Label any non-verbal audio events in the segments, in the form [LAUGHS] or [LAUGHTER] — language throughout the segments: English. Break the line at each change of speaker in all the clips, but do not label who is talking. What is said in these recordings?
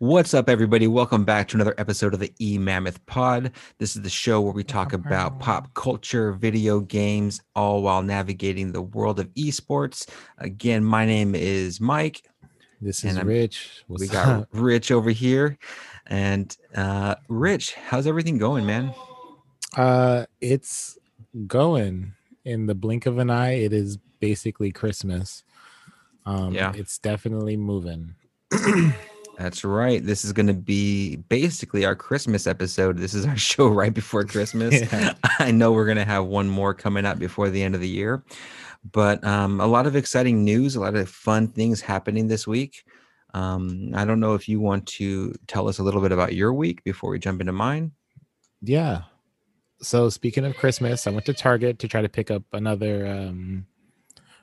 What's up, everybody? Welcome back to another episode of the E Mammoth Pod. This is the show where we talk about pop culture, video games, all while navigating the world of esports. Again, my name is Mike.
This is Rich.
What's we got up? Rich over here. And uh Rich, how's everything going, man?
Uh it's going in the blink of an eye. It is basically Christmas. Um yeah, it's definitely moving. [CLEARS THROAT]
That's right. This is going to be basically our Christmas episode. This is our [LAUGHS] show right before Christmas. [LAUGHS] Yeah. I know we're going to have one more coming out before the end of the year, but um, a lot of exciting news, a lot of fun things happening this week. Um, I don't know if you want to tell us a little bit about your week before we jump into mine.
Yeah. So speaking of Christmas, I went to Target to try to pick up another. Um,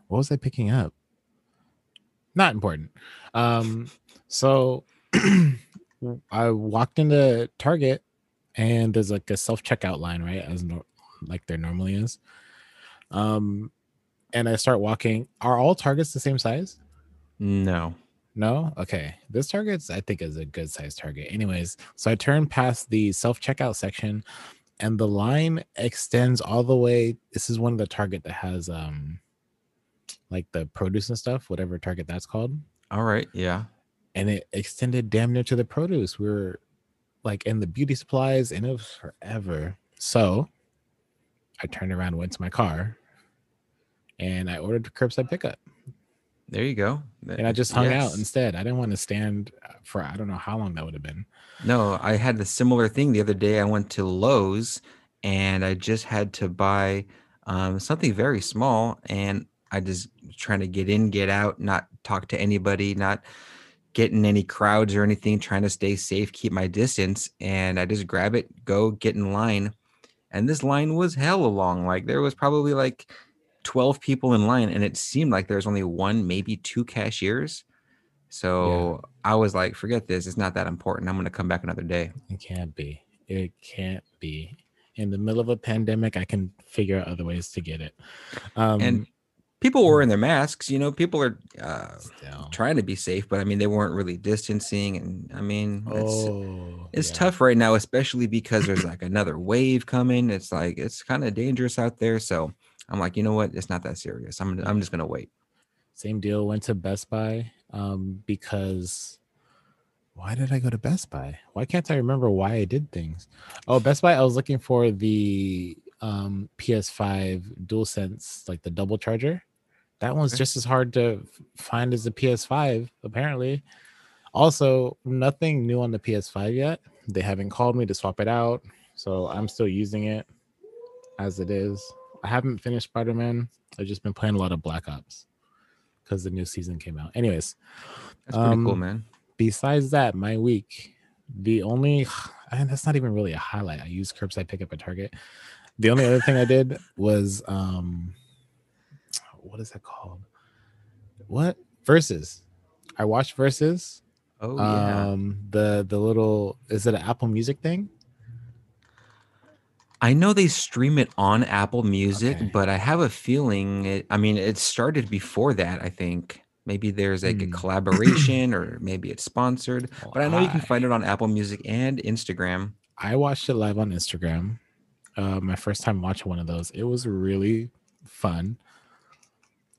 what was I picking up? Not important. Um, so [CLEARS THROAT] I walked into Target and there's like a self checkout line, right? As no, like there normally is. Um, and I start walking. Are all Targets the same size?
No.
No? Okay. This Target's, I think, is a good size Target. Anyways, so I turn past the self checkout section and the line extends all the way. This is one of the Target that has, um, like the produce and stuff, whatever Target that's called.
All right. Yeah
and it extended damn near to the produce. We were like in the beauty supplies, and it was forever. So I turned around, went to my car, and I ordered curbside pickup.
There you go.
And I just hung yes. out instead. I didn't want to stand for I don't know how long that would have been.
No, I had the similar thing the other day. I went to Lowe's and I just had to buy um, something very small, and I just trying to get in, get out, not talk to anybody, not getting any crowds or anything, trying to stay safe, keep my distance. And I just grab it, go get in line. And this line was hella long. Like there was probably like 12 people in line, and it seemed like there was only one, maybe two cashiers. So yeah. I was like, forget this. It's not that important. I'm going to come back another day.
It can't be. It can't be. In the middle of a pandemic, I can figure out other ways to get it.
Um, and people were in their masks you know people are uh, trying to be safe but i mean they weren't really distancing and i mean it's, oh, it's yeah. tough right now especially because there's like another wave coming. It's like it's kind of dangerous out there so i'm like you know what? It's not that serious. I'm, I'm just gonna wait.
Same deal went to best buy um, because why did i go to best buy? Why can't i remember why i did things? Oh best buy i was looking for the um ps5 DualSense like the double charger that one's just as hard to find as the PS5, apparently. Also, nothing new on the PS5 yet. They haven't called me to swap it out, so I'm still using it as it is. I haven't finished Spider Man. I've just been playing a lot of Black Ops because the new season came out. Anyways,
that's pretty um, cool, man.
Besides that, my week, the only, [SIGHS] and that's not even really a highlight. I used curbside pickup at Target. The only other thing I did was um what is that called? What Verzuz? I watched Verzuz.
Oh yeah.
Um, the the little is it an Apple Music thing?
I know they stream it on Apple Music, okay. but I have a feeling it. I mean, it started before that. I think maybe there's like mm. a hmm. collaboration, or [CLEARS THROAT] maybe it's sponsored. Well, but I know I, you can find it on Apple Music and Instagram.
I watched it live on Instagram. Uh, my first time watching one of those. It was really fun.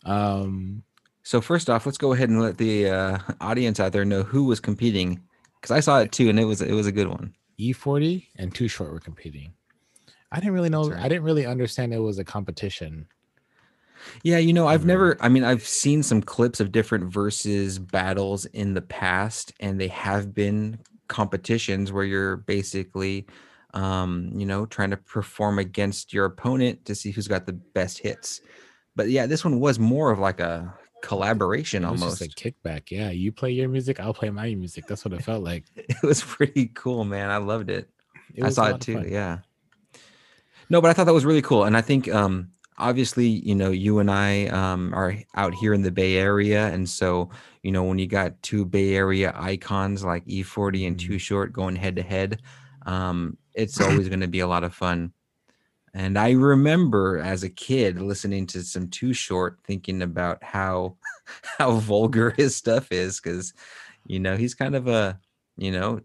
Um, so first off, let's go ahead and let the uh, audience out there know who was competing because I saw it too, and it was it was a good one.
E40 and Too Short were competing. I didn't really know. Right. I didn't really understand it was a competition.
Yeah, you know, I've never. I mean, I've seen some clips of different versus battles in the past, and they have been competitions where you're basically, um, you know, trying to perform against your opponent to see who's got the best hits. But yeah, this one was more of like a collaboration
it was
almost.
Just a kickback. Yeah, you play your music, I'll play my music. That's what it felt like. [LAUGHS]
it was pretty cool, man. I loved it. it I saw it too. Yeah. No, but I thought that was really cool, and I think um, obviously, you know, you and I um, are out here in the Bay Area, and so you know, when you got two Bay Area icons like E40 and mm-hmm. Too Short going head to head, um, it's always going to be a lot of fun. And I remember as a kid listening to some Too Short, thinking about how [LAUGHS] how vulgar his stuff is, because you know he's kind of a you know,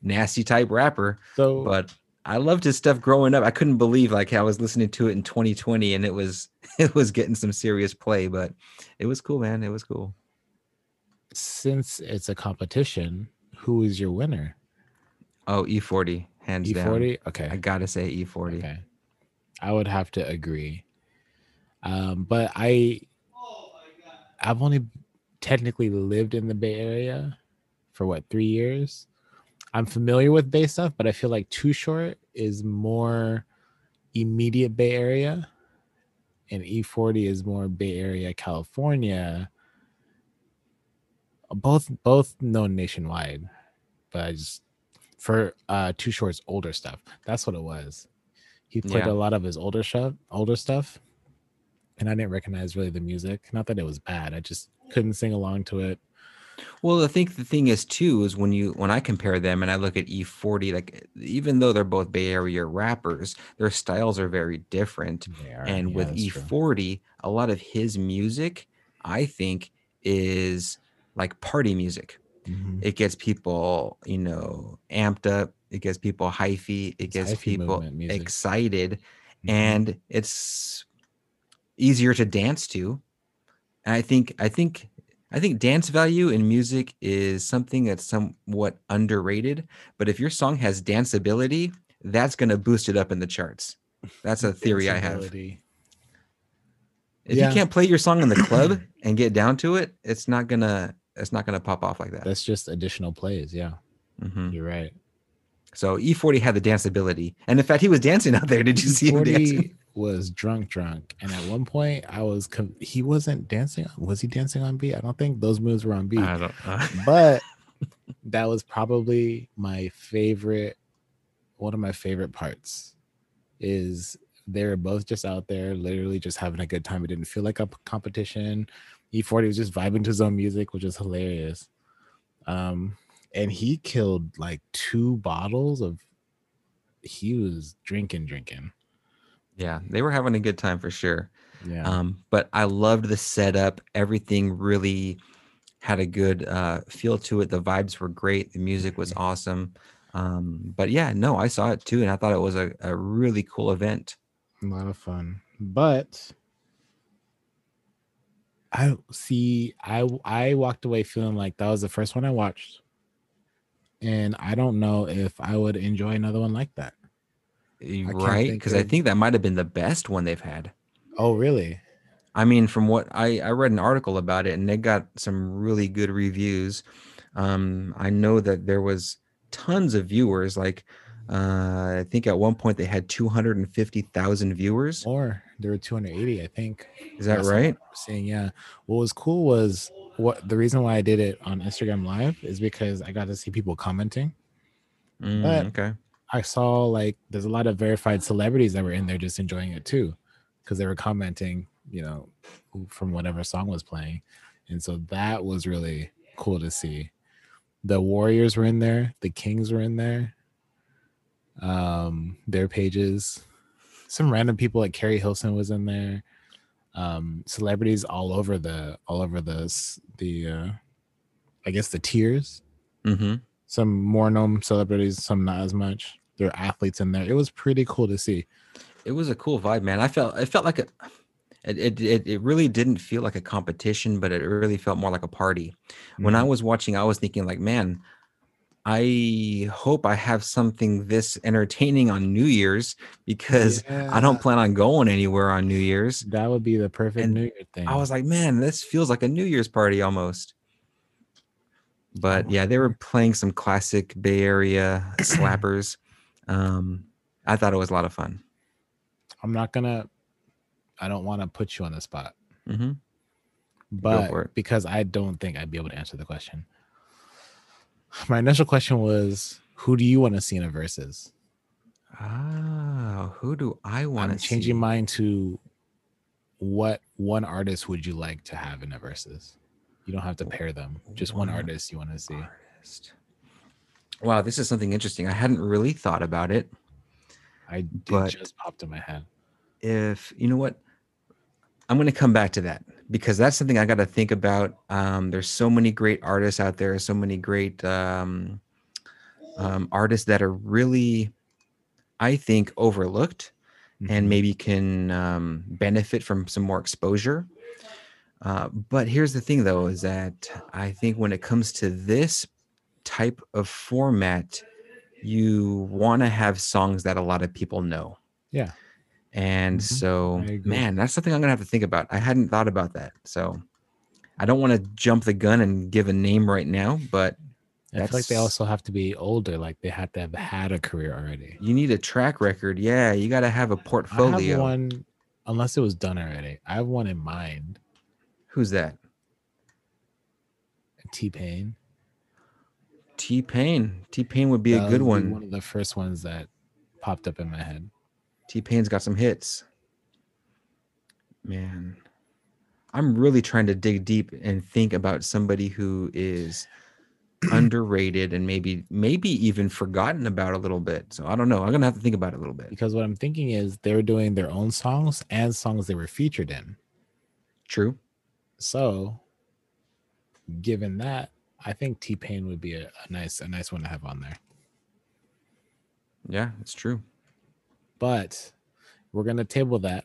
nasty type rapper.
So
But I loved his stuff growing up. I couldn't believe like I was listening to it in 2020 and it was [LAUGHS] it was getting some serious play, but it was cool, man. It was cool.
since it's a competition, who is your winner?
Oh, E40, hands down.
E40? Okay.
I gotta say E E40.
Okay. I would have to agree. Um, but I I've only technically lived in the Bay Area for what three years. I'm familiar with Bay stuff, but I feel like Too Short is more immediate Bay Area, and E40 is more Bay Area, California. Both both known nationwide, but I just for uh Too Short's older stuff. That's what it was. He played
Yeah.
a lot of his older stuff, older stuff, and I didn't recognize really the music. Not that it was bad. I just couldn't sing along to it.
Well, I think the thing is too is when you when I compare them and I look at E40, like even though they're both Bay Area rappers, their styles are very different.
Are,
and
yeah,
with. E40, a lot of his music, I think, is like party music.
Mhm.
It gets people, you know, amped up. It gets people hyphy. It gets
hyphy
people excited,
Mhm.
and it's easier to dance to. And I think, I think, I think dance value in music is something that's somewhat underrated. But if your song has danceability, that's going to boost it up in the charts. That's a [LAUGHS] theory I have. If
Yeah.
you can't play your song in the club [COUGHS] and get down to it, it's not gonna it's not gonna pop off like that.
That's just additional plays. Yeah,
Mhm.
you're right.
So E40 had the danceability, and in fact, he was dancing out there. [LAUGHS] Did you see him dancing?
Was drunk, drunk, and at one point I was. Com- he wasn't dancing. Was he dancing on beat? I don't think those moves were on beat.
I don't. Uh, [LAUGHS]
but that was probably my favorite one of my favorite parts is they were both just out there literally just having a good time it didn't feel like a competition e40 was just vibing to his own music which is hilarious um and he killed like two bottles of he was drinking drinking
yeah, they were having a good time for sure.
yeah
Um, but I loved the setup. Everything really had a good uh, feel to it. The vibes were great. The music was awesome. Um, but yeah, no, I saw it too, and I thought it was a, a really cool event.
a lot of fun but i see i i walked away feeling like that was the first one i watched and i don't know if i would enjoy another one like that
right? Because I think that might have been the best one they've had.
oh really
I mean, from what I I read an article about it, and they got some really good reviews. Um, I know that there was tons of viewers. Like, uh, I think at one point they had two hundred and fifty thousand viewers.
or there were 280 i think
Is that
That's
right?
Saying yeah what was cool was what the reason why i did it on instagram live is because i got to see people commenting
Mm,
But-
okay.
I saw like there's a lot of verified celebrities that were in there just enjoying it too, because they were commenting, you know, from whatever song was playing, and so that was really cool to see. The Warriors were in there, the Kings were in there, um, their pages, some random people like Keri Hilson was in there, um, celebrities all over the all over the the uh, I guess the tiers
Mm-hmm.
some more known celebrities, some not as much. There are athletes in there. It was pretty cool to see.
It was a cool vibe, man. I felt it felt like a it, it it really didn't feel like a competition, but it really felt more like a party. When I
Mhm.
was watching, I was thinking like, man, I hope I have something this entertaining on New Year's because I don't plan on going anywhere on New Year's.
That would be the perfect
and
New Year thing.
I was like, man, this feels like a New Year's party almost. But yeah, they were playing some classic Bay Area [CLEARS THROAT] slappers. Um, I thought it was a lot of fun.
I'm not gonna. I don't want to put you on the spot,
hmm
but because I don't think I'd be able to answer the question. My initial question was, who do you want to see in a versus?
Ah, who do I want to
changing
see?
mine to what one artist would you like to have in a versus? You don't have to pair them. Just one
One
artist you want to see.
artist. Wow, this is something interesting. I hadn't really thought about it.
I did just popped in my head.
If you know what, I'm going to come back to that because that's something I got to think about. Um, there's so many great artists out there, so many great um, um, artists that are really, I think, overlooked and
Mhm.
maybe can um, benefit from some more exposure. Uh, but here's the thing, though, is that I think when it comes to this type of format, you want to have songs that a lot of people know.
Yeah.
And
Mhm.
so, man, that's something I'm gonna have to think about. I hadn't thought about that. So I don't want to jump the gun and give a name right now, but
I feel like they also have to be older, like they had to have had a career already.
you need a track record. Yeah, you got to have a
I have
portfolio.
one, unless it was done already. I have one in mind.
Who's that?
T Pain.
T Pain. T Pain would be a good one.
One of the first ones that popped up in my head.
T Pain's got some hits. Man, I'm really trying to dig deep and think about somebody who is [CLEARS THROAT] underrated and maybe maybe even forgotten about a little bit. So I don't know. I'm gonna have to think about it a little bit.
Because what I'm thinking is they're doing their own songs and songs they were featured in.
True.
So, given that, I think T Pain would be a, a nice a nice one to have on there.
Yeah, it's true.
But we're gonna table that.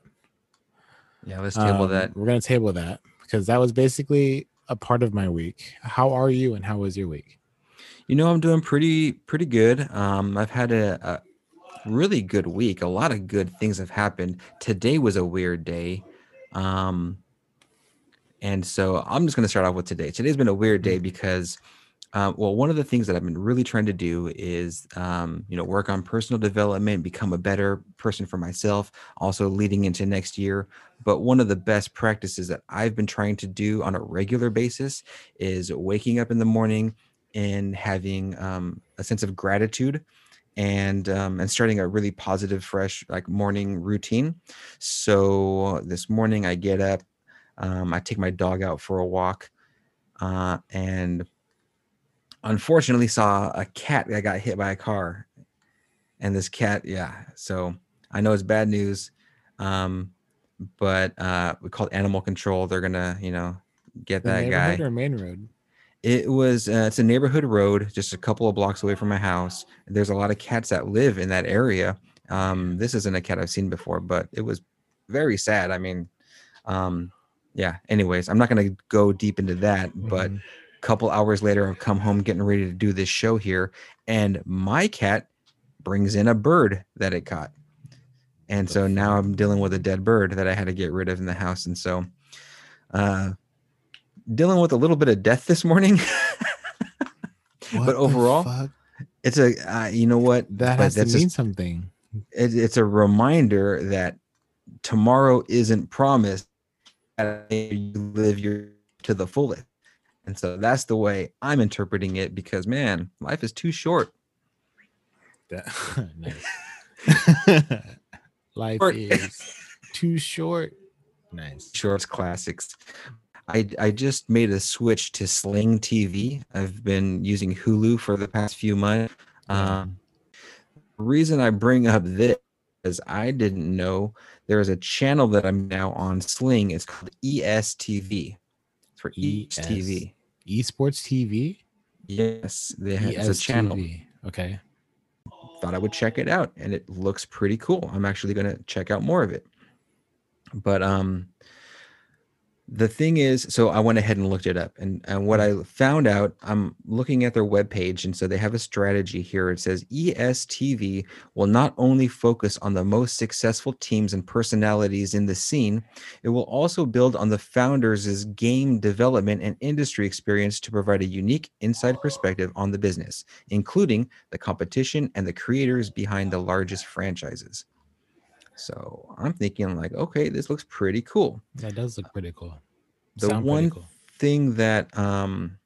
Yeah, let's table
Um,
that.
We're gonna table that because that was basically a part of my week. How are you and how was your week?
You know, I'm doing pretty pretty good. Um, I've had a, a really good week. A lot of good things have happened. Today was a weird day. Um, and so I'm just going to start off with today. Today's been a weird day because, uh, well, one of the things that I've been really trying to do is, um, you know, work on personal development, become a better person for myself, also leading into next year. But one of the best practices that I've been trying to do on a regular basis is waking up in the morning and having um, a sense of gratitude and um, and starting a really positive fresh like morning routine so this morning i get up um, i take my dog out for a walk uh, and unfortunately saw a cat that got hit by a car and this cat yeah so i know it's bad news um, but uh, we called animal control they're gonna you know get
The
that guy
or main road?
it was uh, it's a neighborhood road just a couple of blocks away from my house. There's a lot of cats that live in that area. Um, this isn't a cat I've seen before, but it was very sad. I mean, um, yeah. Anyways, I'm not gonna go deep into that, but
Mhm.
a couple hours later, I've come home getting ready to do this show here, and my cat brings in a bird that it caught, and so now? I'm dealing with a dead bird that I had to get rid of in the house, and so. Uh, dealing with a little bit of death this morning. [LAUGHS] But overall, it's a uh, you know what
that
but
has to mean
just-
something.
it, it's a reminder that tomorrow isn't promised that you live your to the fullest and so that's the way i'm interpreting it because man life is too short. [LAUGHS] [LAUGHS]
Life
Short.
is too short. Nice.
shorts classics I, I just made a switch to Sling TV. I've been using Hulu for the past few months. Um, the reason I bring up this is I didn't know there is a channel that I'm now on Sling. It's called ESTV. It's for
ES.
ESTV.
Esports TV.
Yes, they have it's a channel.
Okay.
Thought I would check it out, and it looks pretty cool. I'm actually gonna check out more of it. But um, the thing is, so I went ahead and looked it up, and and what I mm. found out, I'm looking at their webpage, and so they have a strategy here. It says ESTV will not only focus on the most successful teams and personalities in the scene, it will also build on the founders' game development and industry experience to provide a unique inside perspective on the business, including the competition and the creators behind the largest franchises. So I'm thinking like, okay, this looks pretty cool.
That does look pretty cool.
The
Sound
one
cool.
thing that um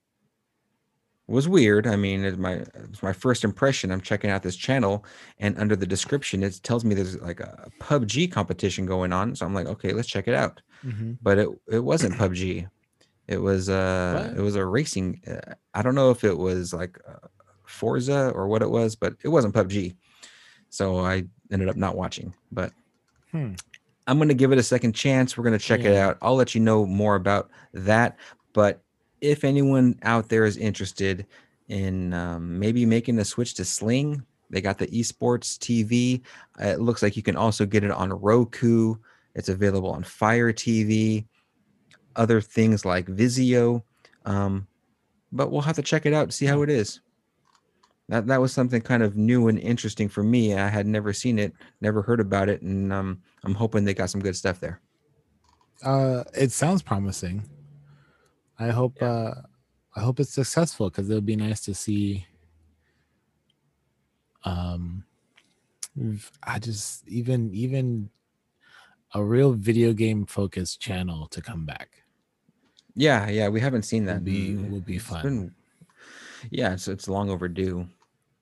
was weird. I mean, it's my it's my first impression. I'm checking out this channel, and under the description, it tells me there's like a PUBG competition going on. So I'm like, okay, let's check it out.
Mhm.
But it it wasn't PUBG. It was uh
What?
it was a racing. Uh, I don't know if it was like uh, Forza or what it was, but it wasn't PUBG. So I ended up not watching. But
Hmm.
I'm gonna give it a second chance. We're gonna check it out. I'll let you know more about that. But if anyone out there is interested in um, maybe making a switch to Sling, they got the esports TV. Uh, It looks like you can also get it on Roku. It's available on Fire TV, other things like Vizio. Um, but we'll have to check it out to see how it is. That that was something kind of new and interesting for me. I had never seen it, never heard about it, and um, I'm hoping they got some good stuff there.
Uh, it sounds promising. I hope.
Yeah.
Uh, I hope it's successful because it would be nice to see. Um, I just even even a real video game focused channel to come back.
Yeah, yeah, we haven't seen that.
Would be would be fun.
Yeah, it's it's long overdue.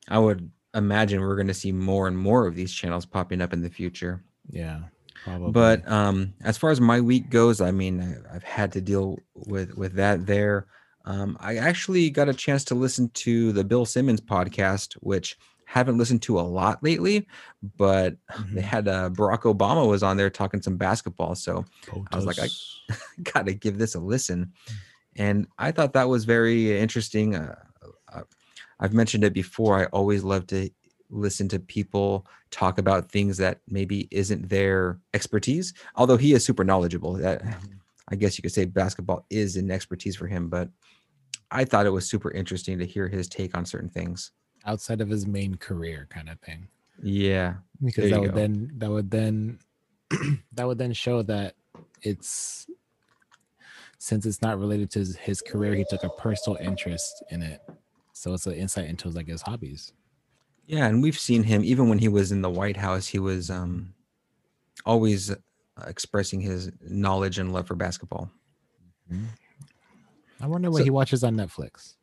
I would imagine we're going to see more and more of these channels popping up in the future.
Yeah, probably.
But um, as far as my week goes, I mean, I, I've had to deal with with that there. Um, I actually got a chance to listen to the Bill Simmons podcast, which haven't listened to a lot lately, but [LAUGHS] they
Mhm.
had uh, Barack Obama was on there talking some basketball, so I was like, I- [LAUGHS] got to give this a listen. And I thought that was very interesting. Uh, I've mentioned it before. I always love to listen to people talk about things that maybe isn't their expertise. Although he is super knowledgeable. That
Mhm.
I guess you could say basketball is an expertise for him. But I thought it was super interesting to hear his take on certain things.
outside of his main career, kind of thing.
Yeah,
because that would
go.
then that would then [CLEARS THROAT] that would then show that it's since it's not related to his, his career he took a personal interest in it so it's an insight into his, like his hobbies
yeah, and we've seen him even when he was in the White House. He was um, always uh, expressing his knowledge and love for basketball.
i wonder what
So-
he watches on netflix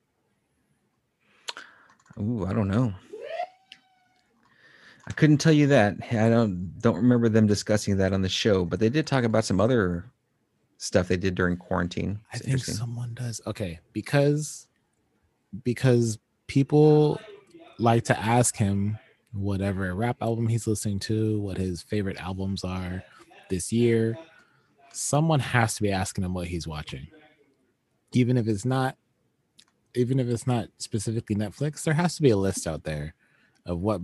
Ooh, I don't know. I couldn't tell you that. I don't don't remember them discussing that on the show, but they did talk about some other stuff they did during quarantine.
i think someone does okay because because people like to ask him whatever rap album he's listening to what his favorite albums are this year someone has to be asking him what he's watching even if it's not even if it's not specifically netflix there has to be a list out there of what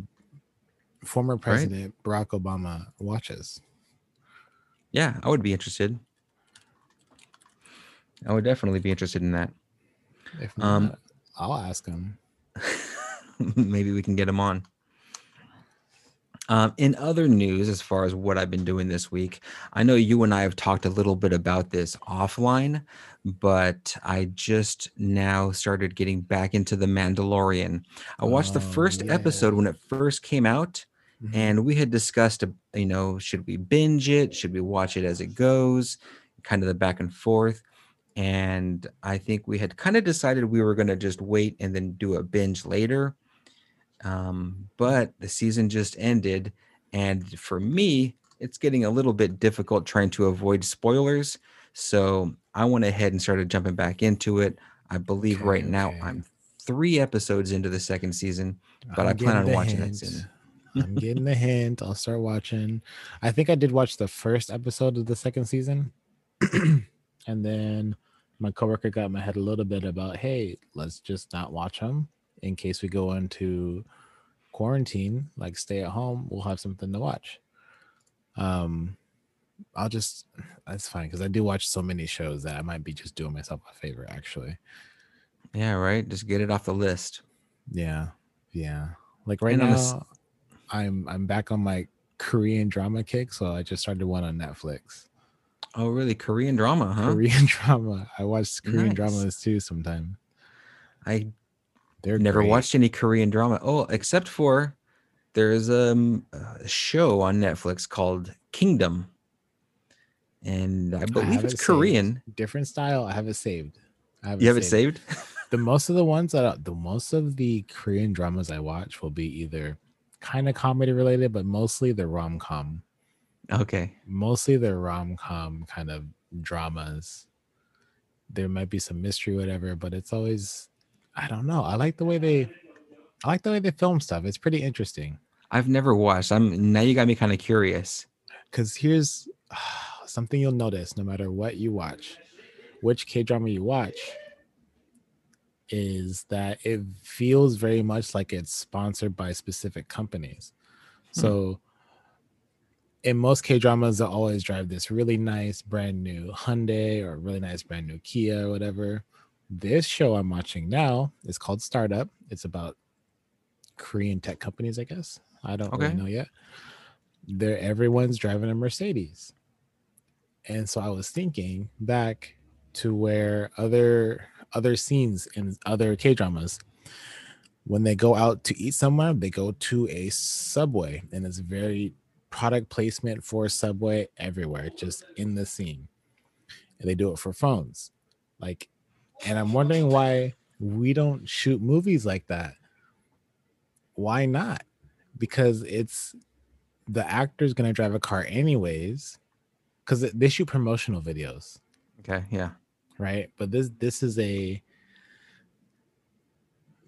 former president barack obama watches
Yeah, I would be interested. I would definitely be interested in that.
if
Um,
not i'll ask him [LAUGHS]
Maybe we can get him on. Um, in other news, as far as what I've been doing this week, I know you and I have talked a little bit about this offline, but I just now started getting back into The Mandalorian. I watched the
Oh,
first episode when it first came out,
Mhm.
and we had discussed, uh, you know, should we binge it? Should we watch it as it goes? Kind of the back and forth. And I think we had kind of decided we were going to just wait and then do a binge later. Um, but the season just ended. And for me, it's getting a little bit difficult trying to avoid spoilers. So I went ahead and started jumping back into it. I believe
Okay,
right now
okay.
I'm three episodes into the second season. but I plan on watching that
hint.
soon.
I'm getting the [LAUGHS] hint. I'll start watching. I think I did watch the first episode of the second season. [CLEARS THROAT] and then my coworker got in my head a little bit about, hey, let's just not watch them in case we go into quarantine, like stay at home, we'll have something to watch. Um I'll just that's fine because I do watch so many shows that I might be just doing myself a favor actually.
Yeah, right. Just get it off the list.
Yeah, yeah. Like right
And
now,
a
I'm I'm back on my Korean drama kick, so I just started one on Netflix.
Oh, really? Korean drama, huh?
Korean [LAUGHS] drama. I watch Korean
Nice.
dramas too sometimes.
I
They're
never
great.
watched any Korean drama. Oh, except for there's um, a show on Netflix called Kingdom, and I believe
have
it's
it saved.
Korean.
different style. I have it saved. I have
You have it saved? [LAUGHS]
The most of the ones that I- the most of the Korean dramas I watch will be either kind of comedy related, but mostly the rom com.
Okay.
mostly the rom com kind of dramas. There might be some mystery, whatever, but it's always I don't know. I like the way they I like the way they film stuff. It's pretty interesting.
I've never watched. I'm now you got me kind of curious.
Cause here's [SIGHS] something you'll notice no matter what you watch, which K drama you watch, is that it feels very much like it's sponsored by specific companies. Hmm. So in most K dramas, they'll always drive this really nice brand new Hyundai or really nice brand new Kia or whatever. This show I'm watching now is called Startup. It's about Korean tech companies, I guess. I don't okay. really know yet. They're everyone's driving a Mercedes. And so I was thinking back to where other other scenes in other K dramas, when they go out to eat somewhere, they go to a subway, and it's very product placement for Subway everywhere, just in the scene. And they do it for phones. Like, and I'm wondering why we don't shoot movies like that. Why not? Because it's the actor's gonna drive a car anyways, because they shoot promotional videos.
Okay, yeah.
Right. But this this is a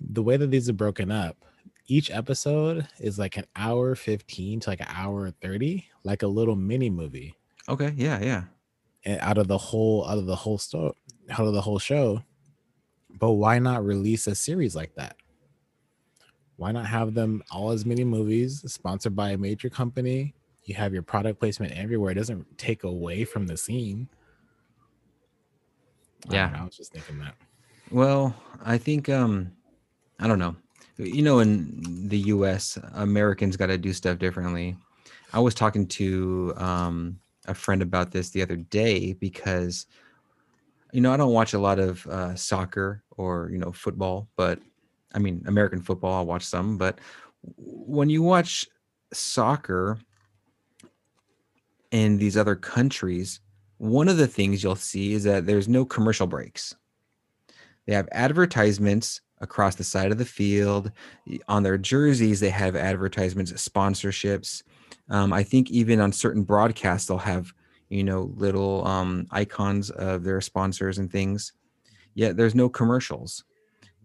the way that these are broken up each episode is like an hour 15 to like an hour 30 like a little mini movie.
Okay yeah yeah.
And out of the whole out of the whole story out of the whole show. But why not release a series like that? Why not have them all as mini movies sponsored by a major company? You have your product placement everywhere. It doesn't take away from the scene.
Yeah.
I, I was just thinking that.
Well i think um i don't know you know, in the U.S., Americans got to do stuff differently. I was talking to um, a friend about this the other day because, you know, I don't watch a lot of uh, soccer or you know football, but I mean American football. I watch some, but when you watch soccer in these other countries, one of the things you'll see is that there's no commercial breaks. They have advertisements across the side of the field. On their jerseys, they have advertisements, sponsorships. Um, I think even on certain broadcasts, they'll have you know little um, icons of their sponsors and things. Yet there's no commercials.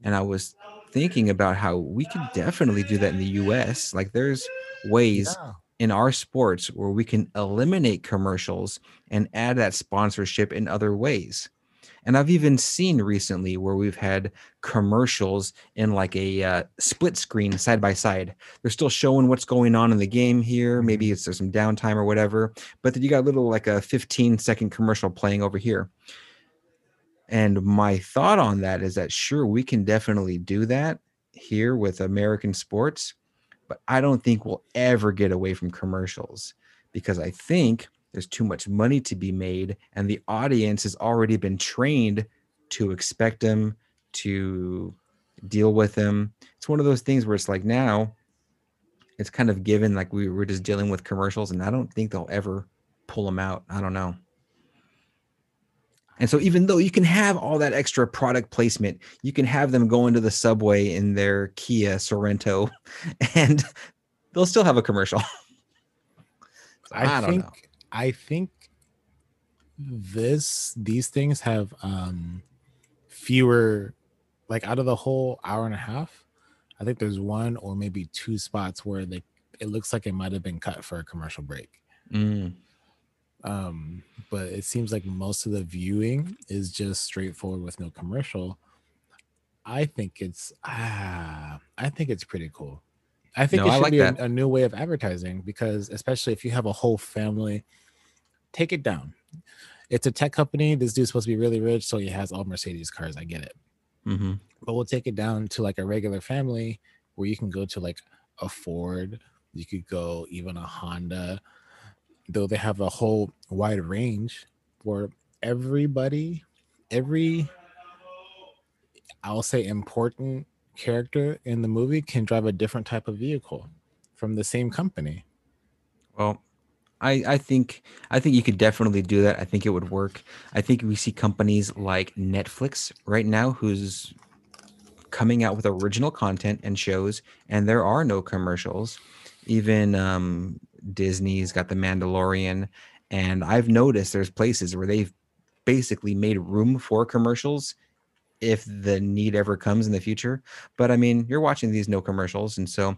And I was thinking about how we could definitely do that in the U.S. Like there's ways. Yeah in our sports where we can eliminate commercials and add that sponsorship in other ways. And I've even seen recently where we've had commercials in like a uh, split screen side by side. They're still showing what's going on in the game here. Maybe mm-hmm. it's there's some downtime or whatever, but then you got a little like a 15 second commercial playing over here. And my thought on that is that sure, we can definitely do that here with American sports, but I don't think we'll ever get away from commercials because I think there's too much money to be made and the audience has already been trained to expect them to deal with them it's one of those things where it's like now it's kind of given like we were just dealing with commercials and i don't think they'll ever pull them out. I don't know. And so even though you can have all that extra product placement you can have them go into the subway in their kia sorento [LAUGHS] and they'll still have a commercial.
I, I, don't think know. I think this these things have um fewer like out of the whole hour and a half i think there's one or maybe two spots where they it looks like it might have been cut for a commercial break.
Mm.
um but it seems like most of the viewing is just straightforward with no commercial. I think it's ah i think it's pretty cool. I think no, it should like be a, a, new way of advertising because, especially if you have a whole family, take it down. It's a tech company. This dude's supposed to be really rich, so he has all Mercedes cars. I get it.
Mm-hmm.
But we'll take it down to like a regular family where you can go to like a Ford, you could go even a Honda, though they have a whole wide range where everybody, every, I'll say important character in the movie can drive a different type of vehicle from the same company.
Well, I, I think I think you could definitely do that. I think it would work. I think we see companies like Netflix right now who's coming out with original content and shows, and there are no commercials. Even um, Disney's got The Mandalorian, and I've noticed there's places where they've basically made room for commercials if the need ever comes in the future. But I mean, you're watching these no commercials, and so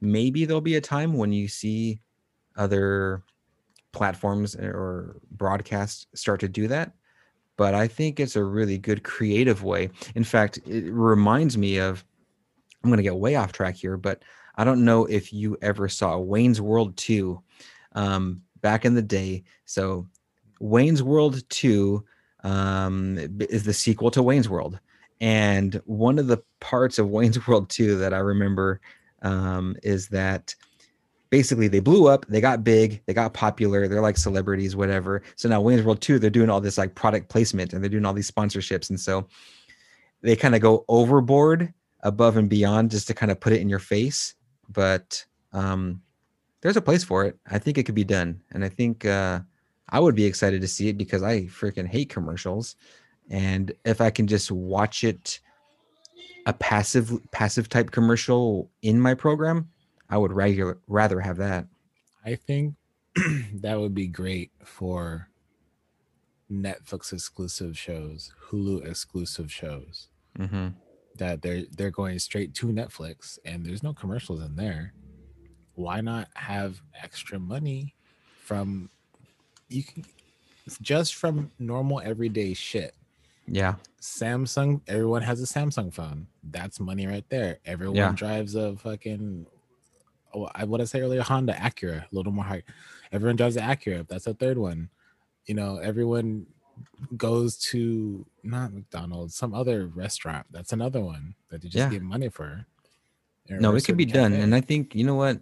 maybe there'll be a time when you see other platforms or broadcasts start to do that. But i think it's a really good creative way. In fact it reminds me of i'm going to get way off track here but i don't know if you ever saw wayne's world 2 um, back in the day. So wayne's world 2 um, is the sequel to wayne's world. And one of the parts of wayne's world 2 that i remember um, is that basically they blew up, they got big, they got popular, they're like celebrities, whatever. So now Wayne's World 2, they're doing all this like product placement and they're doing all these sponsorships. And so they kind of go overboard above and beyond just to kind of put it in your face. But um, there's a place for it. I think it could be done. And I think uh, I would be excited to see it because I freaking hate commercials. And if I can just watch it a passive passive type commercial in my program, I would regular rather have that.
I think [CLEARS THROAT] that would be great for Netflix exclusive shows, Hulu exclusive shows.
Mm-hmm.
That they're they're going straight to Netflix and there's no commercials in there. Why not have extra money from you can just from normal everyday shit?
Yeah.
Samsung, everyone has a Samsung phone. That's money right there. Everyone yeah. drives a fucking Oh, I what I say earlier, Honda Acura, a little more high. Everyone drives an Acura. That's a third one. You know, everyone goes to not McDonald's, some other restaurant. That's another one that they just yeah. get money for.
No, it could be done, and I think you know what.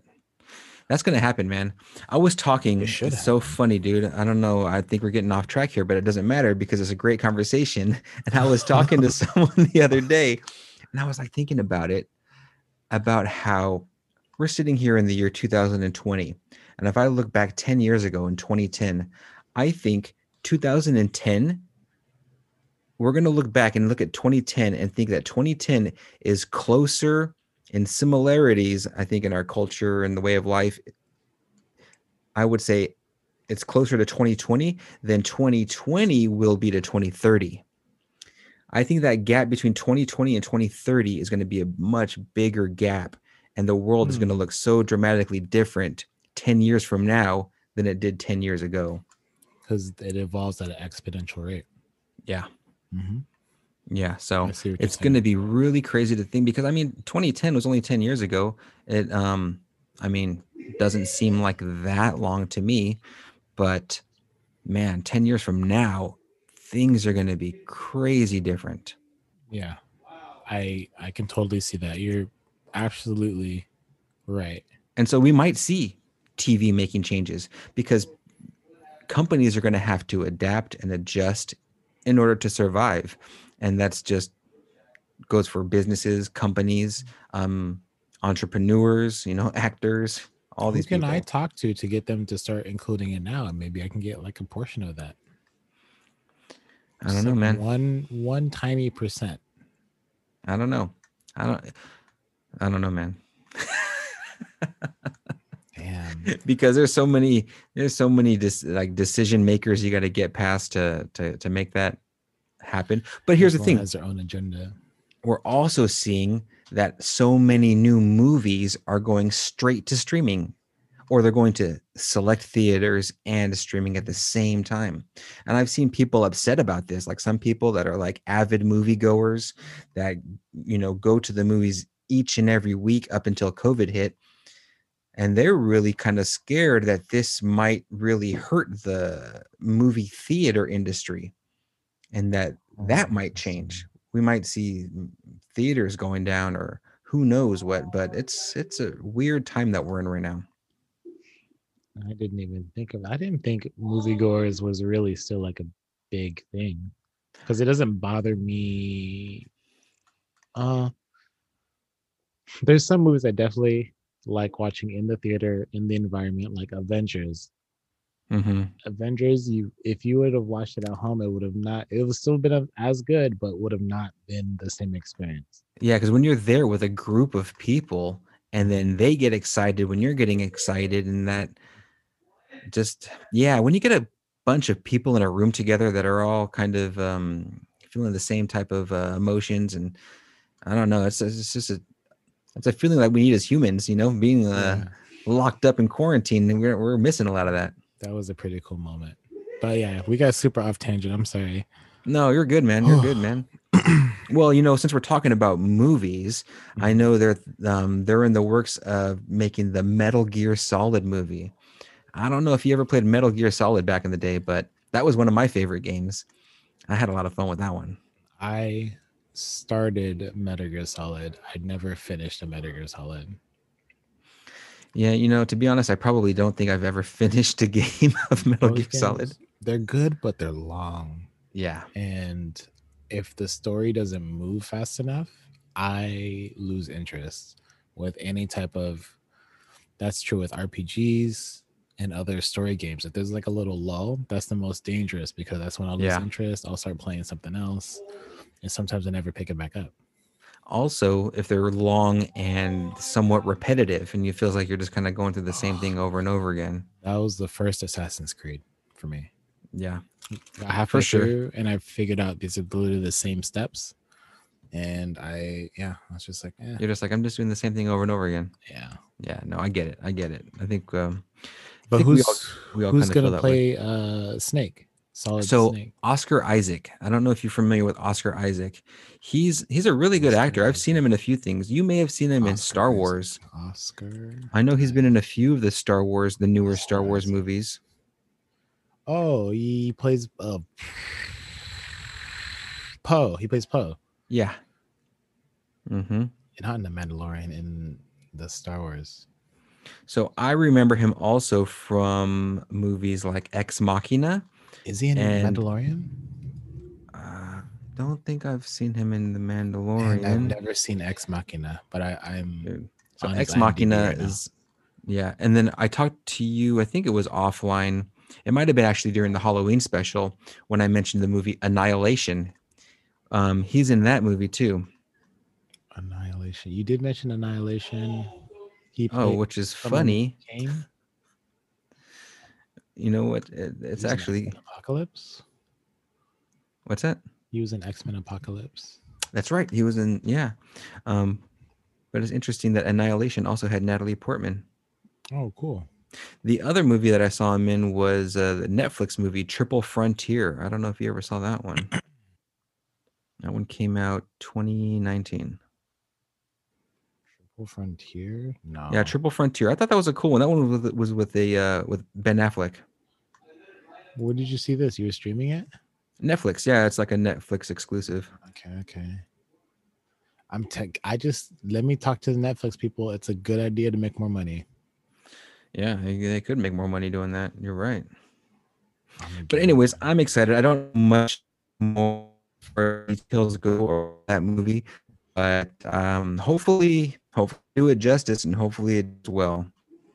That's gonna happen, man. I was talking. It it's so funny, dude. I don't know. I think we're getting off track here, but it doesn't matter because it's a great conversation. [LAUGHS] And I was talking to [LAUGHS] someone [LAUGHS] the other day, and I was like thinking about it, about how we're sitting here in the year 2020. And if I look back 10 years ago in 2010, I think 2010, we're going to look back and look at 2010 and think that 2010 is closer in similarities, I think, in our culture and the way of life. I would say it's closer to 2020 than 2020 will be to 2030. I think that gap between 2020 and 2030 is going to be a much bigger gap and the world mm. is going to look so dramatically different 10 years from now than it did 10 years ago.
Because it evolves at an exponential rate.
Yeah. Mm-hmm. yeah so it's going to be really crazy to think because i mean 2010 was only 10 years ago. It um i mean doesn't seem like that long to me but man 10 years from now things are going to be crazy different.
Yeah. I i can totally see that. You're absolutely right.
And so we might see TV making changes because companies are going to have to adapt and adjust in order to survive. And that's just goes for businesses, companies, um, entrepreneurs, you know, actors, all these. Who these
can
people.
I talk to to get them to start including it now? And maybe I can get like a portion of that.
I don't so know, man.
One one tiny percent.
I don't know. I don't I don't know, man.
Damn. [LAUGHS]
because there's so many there's so many dis, like decision makers you got to get past to to to make that happen. But here's Everyone the thing:
has their own agenda.
We're also seeing that so many new movies are going straight to streaming or they're going to select theaters and streaming at the same time. And I've seen people upset about this, like some people that are like avid moviegoers that you know go to the movies each and every week up until COVID hit. And they're really kind of scared that this might really hurt the movie theater industry and that that might change. We might see theaters going down or who knows what, but it's it's a weird time that we're in right now.
I didn't even think of I didn't think moviegoers was really still like a big thing. Because it doesn't bother me. Uh there's some movies I definitely like watching in the theater in the environment, like Avengers.
Mm-hmm.
Avengers, you if you would have watched it at home, it would have not. It would still been as good, but would have not been the same experience.
Yeah, because when you're there with a group of people, and then they get excited when you're getting excited, and that just yeah, when you get a bunch of people in a room together that are all kind of um, feeling the same type of uh, emotions, and I don't know, it's it's just a it's a feeling that we need as humans, you know, being uh, yeah. locked up in quarantine, and we're we're missing a lot of that.
That was a pretty cool moment. But yeah, we got super off tangent. I'm sorry.
No, you're good, man. You're good, [SIGHS] man. well, you know, since we're talking about movies, I
Mm-hmm.
know they're um, they're in the works of making the Metal Gear Solid movie. I don't know if you ever played Metal Gear Solid back in the day, but that was one of my favorite games. I had a lot of fun with that one.
I started Metal Gear Solid. I'd never finished a Metal Gear Solid.
Yeah, you know, to be honest, I probably don't think I've ever [LAUGHS] finished a game of Metal
Those
Gear Solid.
They're good, but they're long.
Yeah,
And if the story doesn't move fast enough, I lose interest with any type of that's true with RPGs and other story games. If there's like a little lull, that's the most dangerous because that's when I'll lose
Yeah.
interest. I'll start playing something else. And sometimes I never pick it back up.
also if they're long and somewhat repetitive and you feels like you're just kind of going through the same thing [SIGHS] over and over again
That was the first Assassin's Creed for me.
yeah
I have
For sure.
and I figured out these are literally the same steps. And I, yeah, I was just like, eh,
you're just like i'm just doing the same thing over and over again
yeah.
yeah no i get it i get it i think um
But
think we
who's
all- we all
who's gonna play uh Snake? Solid
So,
Snake.
oscar isaac i don't know if you're familiar with oscar isaac he's he's a really good
Oscar
actor i've seen him in a few things you may have seen him in star wars
Oscar.
i know he's been in a few of the star wars the newer star wars
Isaac.
movies
Oh, he plays uh Poe. He plays Poe.
yeah mm-hmm
Not in the Mandalorian in the Star Wars.
so i remember him also from movies like ex machina
Is he in
And-
Mandalorian?
uh, don't think i've seen him in the
And I've never seen Ex Machina, but I, I'm
So Ex Machina
right
is yeah, and then I talked to you. I think it was offline. It might have been actually during the Halloween special when I mentioned the movie Annihilation. Um, he's in that movie too.
Annihilation. You did mention Annihilation. He
Oh, which is funny.
Kane.
You know what? It, it's actually
Apocalypse.
what's that?
He was in X Men Apocalypse.
That's right. He was in yeah. Um, but it's interesting that Annihilation also had Natalie Portman.
Oh, cool.
The other movie that I saw him in was uh, the Netflix movie Triple Frontier. I don't know if you ever saw that one. [CLEARS THROAT] That one came out 2019.
Triple Frontier. No.
Yeah, Triple Frontier. I thought that was a cool one. That one was with, was with a uh, with Ben Affleck.
Where did you see this? You were streaming it?
Netflix. Yeah, it's like a Netflix exclusive.
Okay, okay. I'm tech. I just let me talk to the Netflix people. It's a good idea to make more money.
Yeah, they, could make more money doing that. You're right. But anyways, I'm excited. I don't know much more details go or that movie, but um, hopefully, hopefully do it justice and hopefully it well.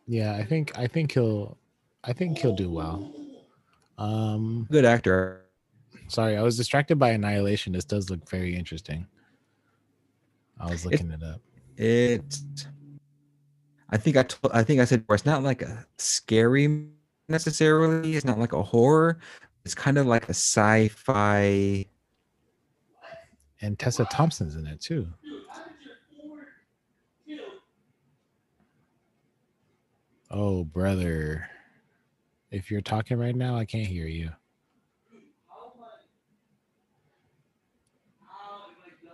yeah, I think I think he'll I think he'll do well. Um,
Good actor.
sorry, I was distracted by Annihilation. This does look very interesting. I was looking it up.
It. I think I told. I think I said it's not like a scary necessarily. It's not like a horror. It's kind of like a sci-fi.
And Tessa Thompson's in it too. Oh, brother. If you're talking right now, I can't hear you.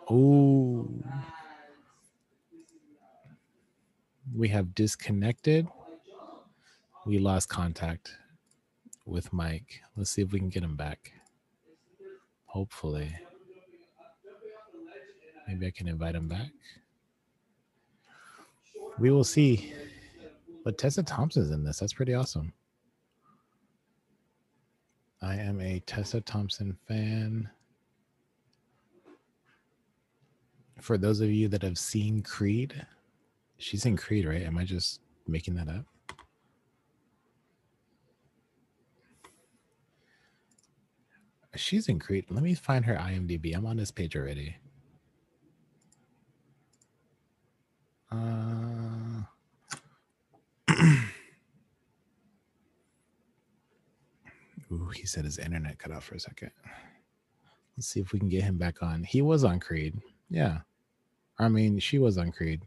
Oh. We have disconnected. We lost contact with Mike. Let's see if we can get him back. Hopefully. Maybe I can invite him back. We will see. But Tessa Thompson's in this. That's pretty awesome. I am a Tessa Thompson fan. For those of you that have seen Creed, she's in Creed, right? Am I just making that up? She's in Creed. Let me find her IMDb. I'm on this page already. Uh, Ooh, he said his internet cut out for a second. Let's see if we can get him back on. He was on Creed. Yeah. I mean, she was on Creed.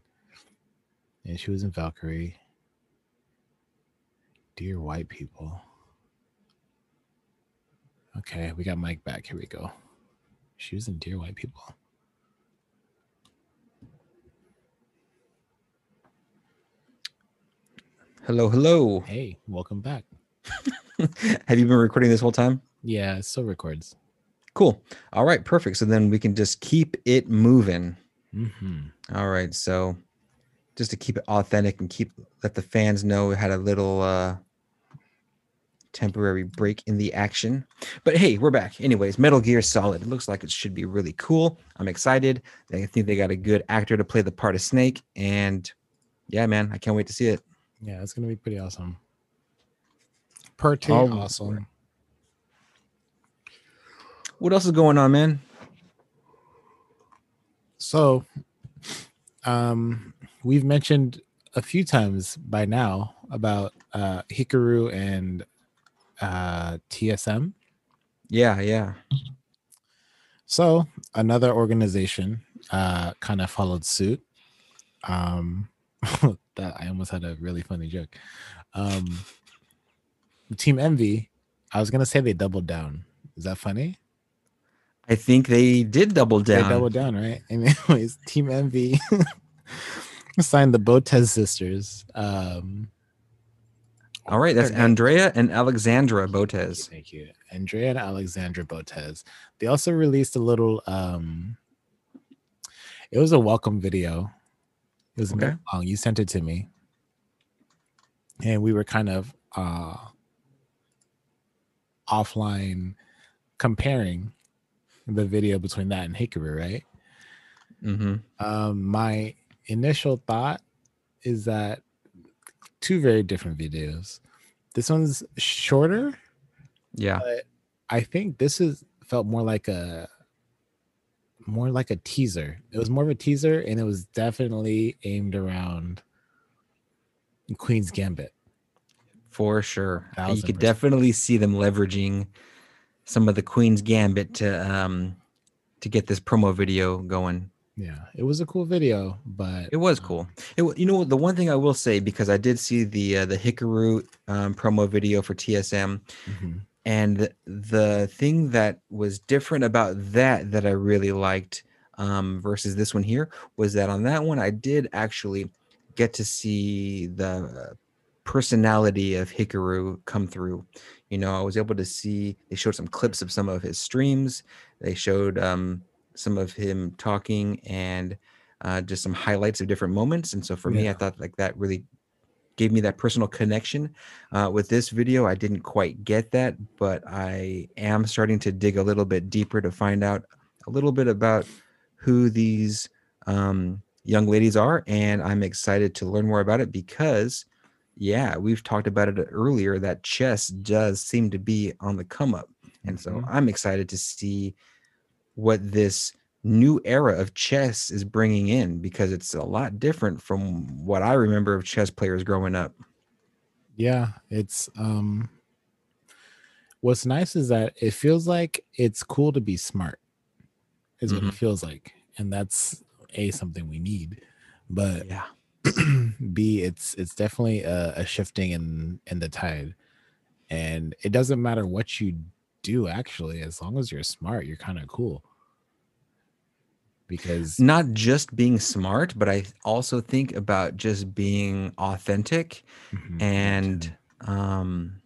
And she was in Valkyrie. Dear white people. Okay, we got Mike back. Here we go. She was in Dear White People.
Hello, hello.
Hey, welcome back. [LAUGHS]
Have you been recording this whole time?
Yeah, it still records.
Cool. All right, perfect. So then we can just keep it moving.
hmm
All right. So just to keep it authentic and keep let the fans know we had a little uh temporary break in the action. But hey, we're back. Anyways, Metal Gear Solid. It looks like it should be really cool. I'm excited. I think they got a good actor to play the part of Snake. And yeah, man, I can't wait to see it.
Yeah, it's gonna be pretty awesome. Pretty
All
awesome.
What else is going on, man?
So, um, we've mentioned a few times by now about uh Hikaru and uh TSM.
Yeah, yeah.
So another organization uh kind of followed suit. Um [LAUGHS] that I almost had a really funny joke. Um Team Envy, I was gonna say they doubled down. Is that funny?
I think they did double down.
They doubled down, right? [LAUGHS] Anyways, Team Envy [LAUGHS] signed the Botez sisters. Um
All right, that's Andrea and Alexandra Botez.
Thank you. Andrea and Alexandra Botez. They also released a little um it was a welcome video. It was
Okay.
long. You sent it to me. And we were kind of uh offline comparing the video between that and Hikaru, right?
hmm
Um my initial thought is that two very different videos. This one's shorter
Yeah.
but I think this is felt more like a more like a teaser. It was more of a teaser, and it was definitely aimed around Queen's Gambit.
For sure. You could
percent.
definitely see them leveraging some of the Queen's Gambit to um to get this promo video going.
Yeah, it was a cool video, but
It was
um,
cool. It, you know the one thing I will say because I did see the uh, the Hikaru um, promo video for TSM
mhm.
and the thing that was different about that that I really liked um, versus this one here was that on that one I did actually get to see the personality of Hikaru come through. You know, I was able to see they showed some clips of some of his streams. They showed um, some of him talking and uh, just some highlights of different moments. And so for me, I thought like that really gave me that personal connection. Uh, with this video, I didn't quite get that, but I am starting to dig a little bit deeper to find out a little bit about who these um, young ladies are. And I'm excited to learn more about it because, yeah, we've talked about it earlier that chess does seem to be on the come up. And so
Mhm.
I'm excited to see what this new era of chess is bringing in because it's a lot different from what I remember of chess players growing up.
yeah, it's um. What's nice is that it feels like it's cool to be smart. Is what
Mhm.
it feels like, and that's a something we need. But
Yeah. [CLEARS THROAT]
B, it's it's definitely a, a shifting in in the tide, and it doesn't matter what you do. Actually, as long as you're smart, you're kind of cool. Because
Not just being smart, but I also think about just being authentic
Mhm,
and um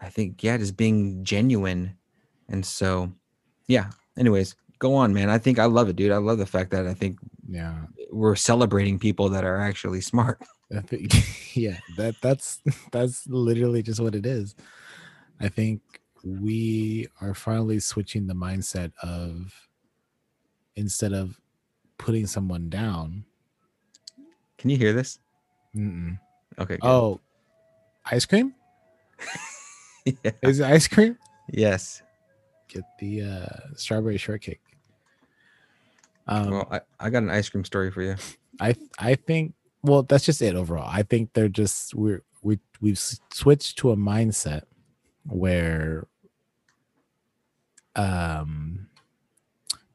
I think yeah, just being genuine. And so yeah, anyways, go on, man. I think I love it, dude. I love the fact that I think
yeah,
we're celebrating people that are actually smart. [LAUGHS] [LAUGHS]
Yeah, that that's [LAUGHS] that's literally just what it is. I think we are finally switching the mindset of instead of putting someone down.
Can you hear this?
Mm-mm.
Okay. good.
Oh, ice cream?
Yeah.
Is it ice cream?
Yes.
Get the uh, strawberry shortcake. Um,
Well, I, I got an ice cream story for you.
I I think well that's just it overall. I think they're just we're we we've switched to a mindset where um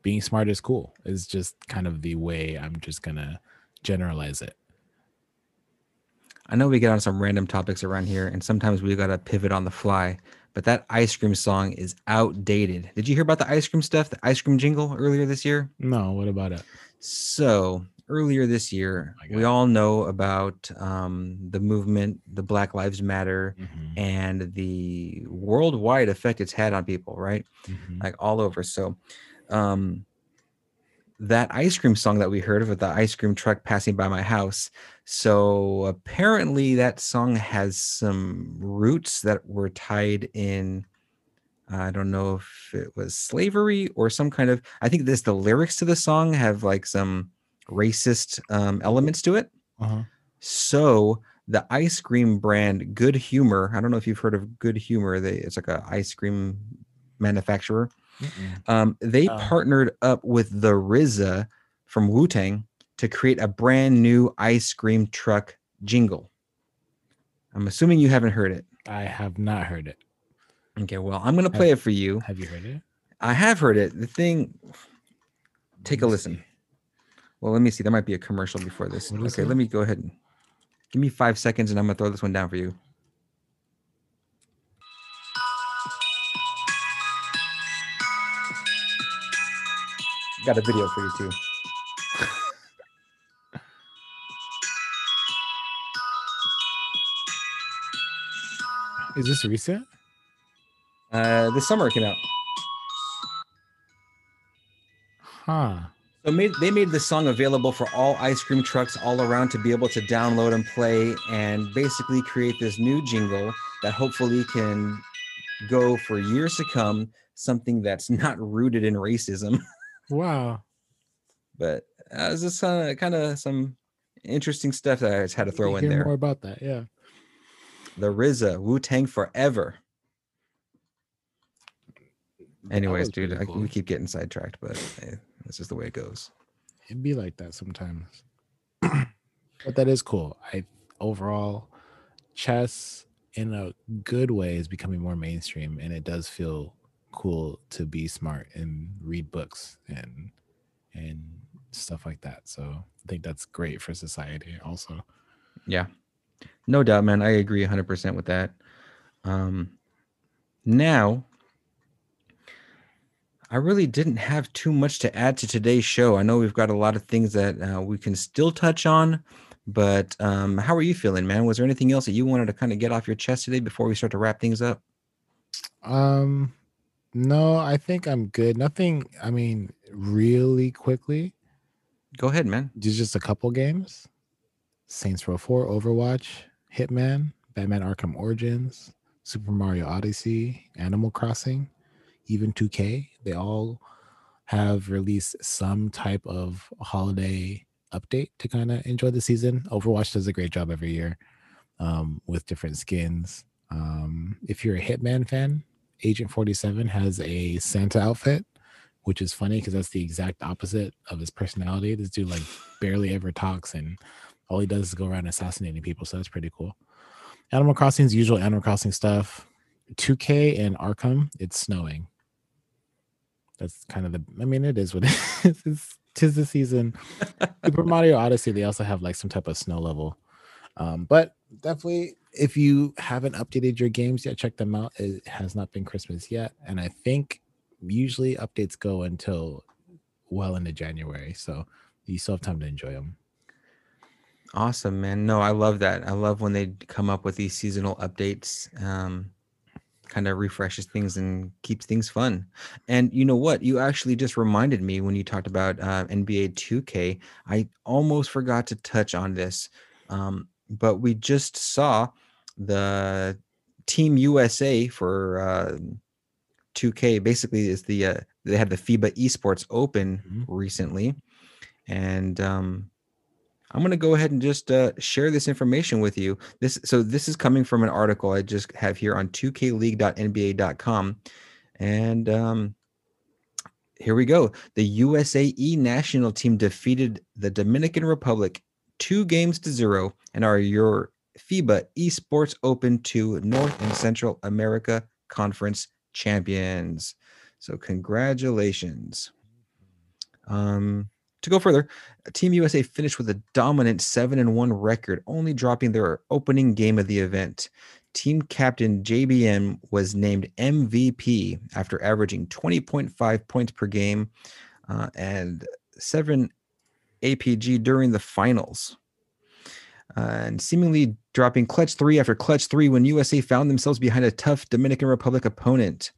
being smart is cool is just kind of the way I'm just gonna generalize it.
I know we get on some random topics around here, and sometimes we got to pivot on the fly. But that ice cream song is outdated. Did you hear about the ice cream stuff, the ice cream jingle earlier this year?
No, what about it?
So earlier this year,
Oh
we all know about um, the movement, the Black Lives Matter,
Mhm,
and the worldwide effect it's had on people, right?
mhm.
Like all over. So, um, that ice cream song that we heard of, the ice cream truck passing by my house. So apparently, that song has some roots that were tied in. I don't know if it was slavery or some kind of. I think this the lyrics to the song have like some racist um, elements to it.
Uh-huh.
So the ice cream brand Good Humor, I don't know if you've heard of Good Humor. They it's like a ice cream manufacturer. Um, they
Oh.
partnered up with the RZA from Wu Tang to create a brand new ice cream truck jingle. I'm assuming you haven't heard it.
I have not heard it.
Okay, well, I'm gonna play it for you.
Have you heard it?
I have heard it. The thing, take a listen.
see.
Well, let me see. There might be a commercial before this.
What
Okay, let me go ahead and give me five seconds, and I'm gonna throw this one down for you. Got a video for you too.
Is this recent?
Uh, this summer it came out.
Huh.
So made they made this song available for all ice cream trucks all around to be able to download and play, and basically create this new jingle that hopefully can go for years to come. Something that's [LAUGHS] not rooted in racism, [LAUGHS]
Wow.
but uh, it's just kind of kind of some interesting stuff that I just had to throw in there.
more about that. Yeah.
The RZA Wu Tang Forever. Anyways, dude, I,
cool.
we keep getting sidetracked, but eh, that's just the way it goes.
It'd be like that sometimes. [CLEARS THROAT] but that is cool. I overall chess in a good way is becoming more mainstream and it does feel cool to be smart and read books and and stuff like that. So I think that's great for society also.
Yeah. No doubt, man. I agree 100% with that. Um now I really didn't have too much to add to today's show. I know we've got a lot of things that uh, we can still touch on, but um how are you feeling, man? Was there anything else that you wanted to kind of get off your chest today before we start to wrap things up?
Um no, I think I'm good. Nothing, I mean, really quickly.
Go ahead, man.
There's just a couple games. Saints Row 4, Overwatch, Hitman, Batman Arkham Origins, Super Mario Odyssey, Animal Crossing, even 2K. They all have released some type of holiday update to kind of enjoy the season. Overwatch does a great job every year um, with different skins. Um, if you're a Hitman fan, Agent 47 has a Santa outfit, which is funny because that's the exact opposite of his personality. This dude like barely ever talks and all he does is go around assassinating people. So that's pretty cool. Animal Crossing's usual Animal Crossing stuff. 2K and Arkham, it's snowing. That's kind of the I mean, it is what [LAUGHS] it is. It's tis the season. [LAUGHS] Super Mario Odyssey, they also have like some type of snow level. Um, but definitely if you haven't updated your games yet, check them out. It has not been Christmas yet. And I think usually updates go until well into January. So you still have time to enjoy them.
Awesome, man. No, I love that. I love when they come up with these seasonal updates. Um, kind of refreshes things and keeps things fun. And you know what? You actually just reminded me when you talked about uh, NBA 2K. I almost forgot to touch on this, um, but we just saw the Team USA for uh, 2K. Basically, is the uh, they had the FIBA Esports Open
Mhm.
recently, and um, I'm going to go ahead and just uh, share this information with you. This so this is coming from an article I just have here on 2kleague.nba.com, and um, here we go. The USAE national team defeated the Dominican Republic two games to zero and are your FIBA Esports Open to North and Central America Conference champions. So congratulations. Um, to go further, Team USA finished with a dominant 7 and 1 record, only dropping their opening game of the event. Team captain JBM was named MVP after averaging 20.5 points per game uh, and 7 APG during the finals. Uh, and seemingly dropping clutch three after clutch three when USA found themselves behind a tough Dominican Republic opponent.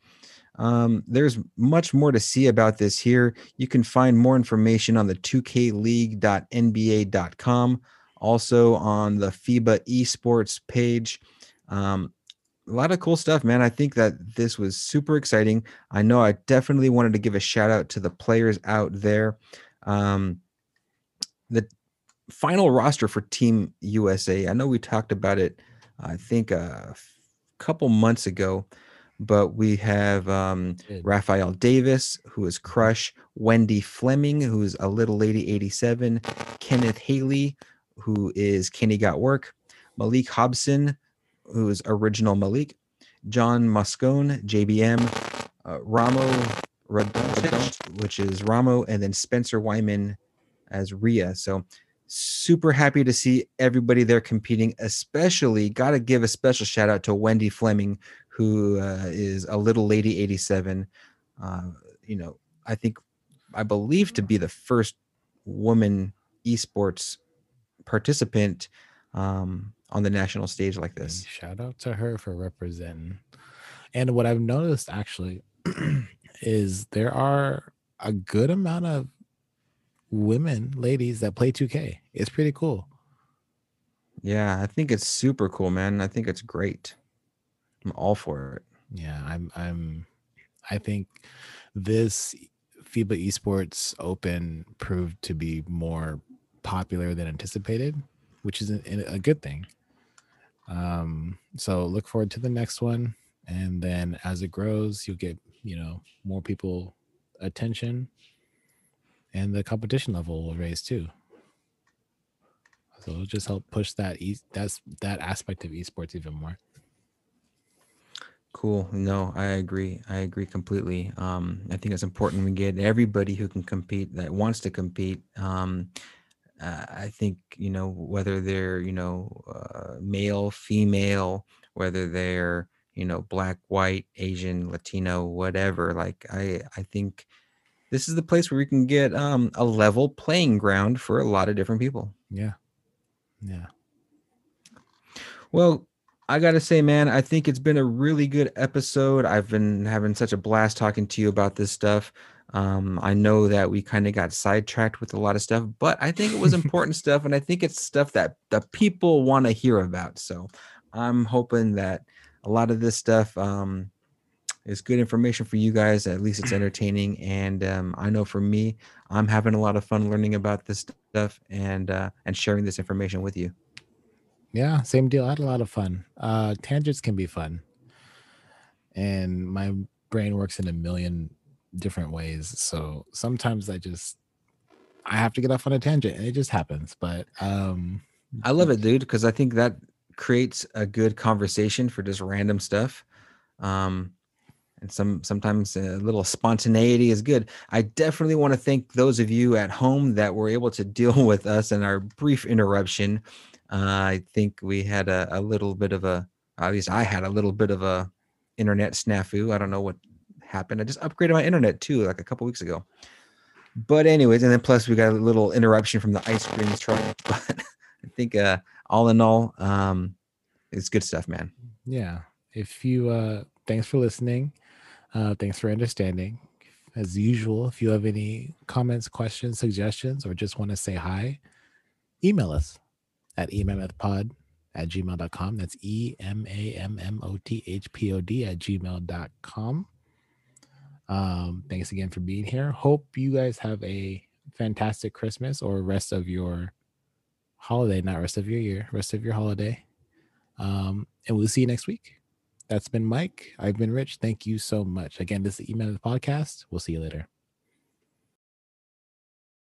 Um, there's much more to see about this here. You can find more information on the 2kleague.nba.com, also on the FIBA esports page. Um, a lot of cool stuff, man. I think that this was super exciting. I know I definitely wanted to give a shout out to the players out there. Um, the final roster for Team USA. I know we talked about it, I think a couple months ago, but we have um, Raphael Davis, who is Crush, Wendy Fleming, who's a little lady 87, Kenneth Haley, who is Kenny Got Work, Malik Hobson, who is original Malik, John Moscone, JBM, uh, Ramo Radonch, which is Ramo, and then Spencer Wyman as Ria. So super happy to see everybody there competing especially got to give a special shout out to wendy fleming who uh, is a little lady 87 uh, you know i think i believe to be the first woman esports participant um, on the national stage like this
shout out to her for representing and what i've noticed actually [CLEARS THROAT] is there are a good amount of women, ladies that play 2K. It's pretty cool.
Yeah, I think it's super cool, man. I think it's great. I'm all for it.
Yeah, I'm I'm I think this FIBA Esports Open proved to be more popular than anticipated, which is a, a good thing. Um, so look forward to the next one, and then as it grows, you'll get you know more people attention and the competition level will raise too. So it'll just help push that e- that's that aspect of esports even more.
Cool. No, I agree. I agree completely. Um, I think it's important we get everybody who can compete that wants to compete. Um, uh, I think you know whether they're you know uh, male, female, whether they're you know black, white, Asian, Latino, whatever. Like I, I think this is the place where we can get um, a level playing ground for a lot of different people.
Yeah. Yeah.
Well, I got to say, man, I think it's been a really good episode. I've been having such a blast talking to you about this stuff. Um, I know that we kind of got sidetracked with a lot of stuff, but I think it was [LAUGHS] important stuff. And I think it's stuff that the people want to hear about. So I'm hoping that a lot of this stuff um, it's good information for you guys. At least it's [CLEARS THROAT] entertaining, and um, I know for me, I'm having a lot of fun learning about this stuff and uh, and sharing this information with you.
Yeah, same deal. I had a lot of fun. Uh, tangents can be fun, and my brain works in a million different ways. So sometimes I just I have to get off on a tangent, and it just happens. But um,
I love it, dude, because I think that creates a good conversation for just random stuff. Um, and some sometimes a little spontaneity is good. I definitely want to thank those of you at home that were able to deal [LAUGHS] with us and our brief interruption. Uh, I think we had a, a little bit of a, at least I had a little bit of a internet snafu. I don't know what happened. I just upgraded my internet too, like a couple weeks ago. But anyways, and then plus we got a little interruption from the ice cream truck. [LAUGHS] But I think uh, all in all, um, it's good stuff, man.
Yeah. If you uh, thanks for listening. Uh, thanks for understanding. As usual, if you have any comments, questions, suggestions, or just want to say hi, email us at emammothpod at gmail.com. That's E M A M M O T H P O D at gmail.com. Um, thanks again for being here. Hope you guys have a fantastic Christmas or rest of your holiday, not rest of your year, rest of your holiday. Um, and we'll see you next week. That's been Mike. I've been Rich. Thank you so much. Again, this is the email of the podcast. We'll see you later.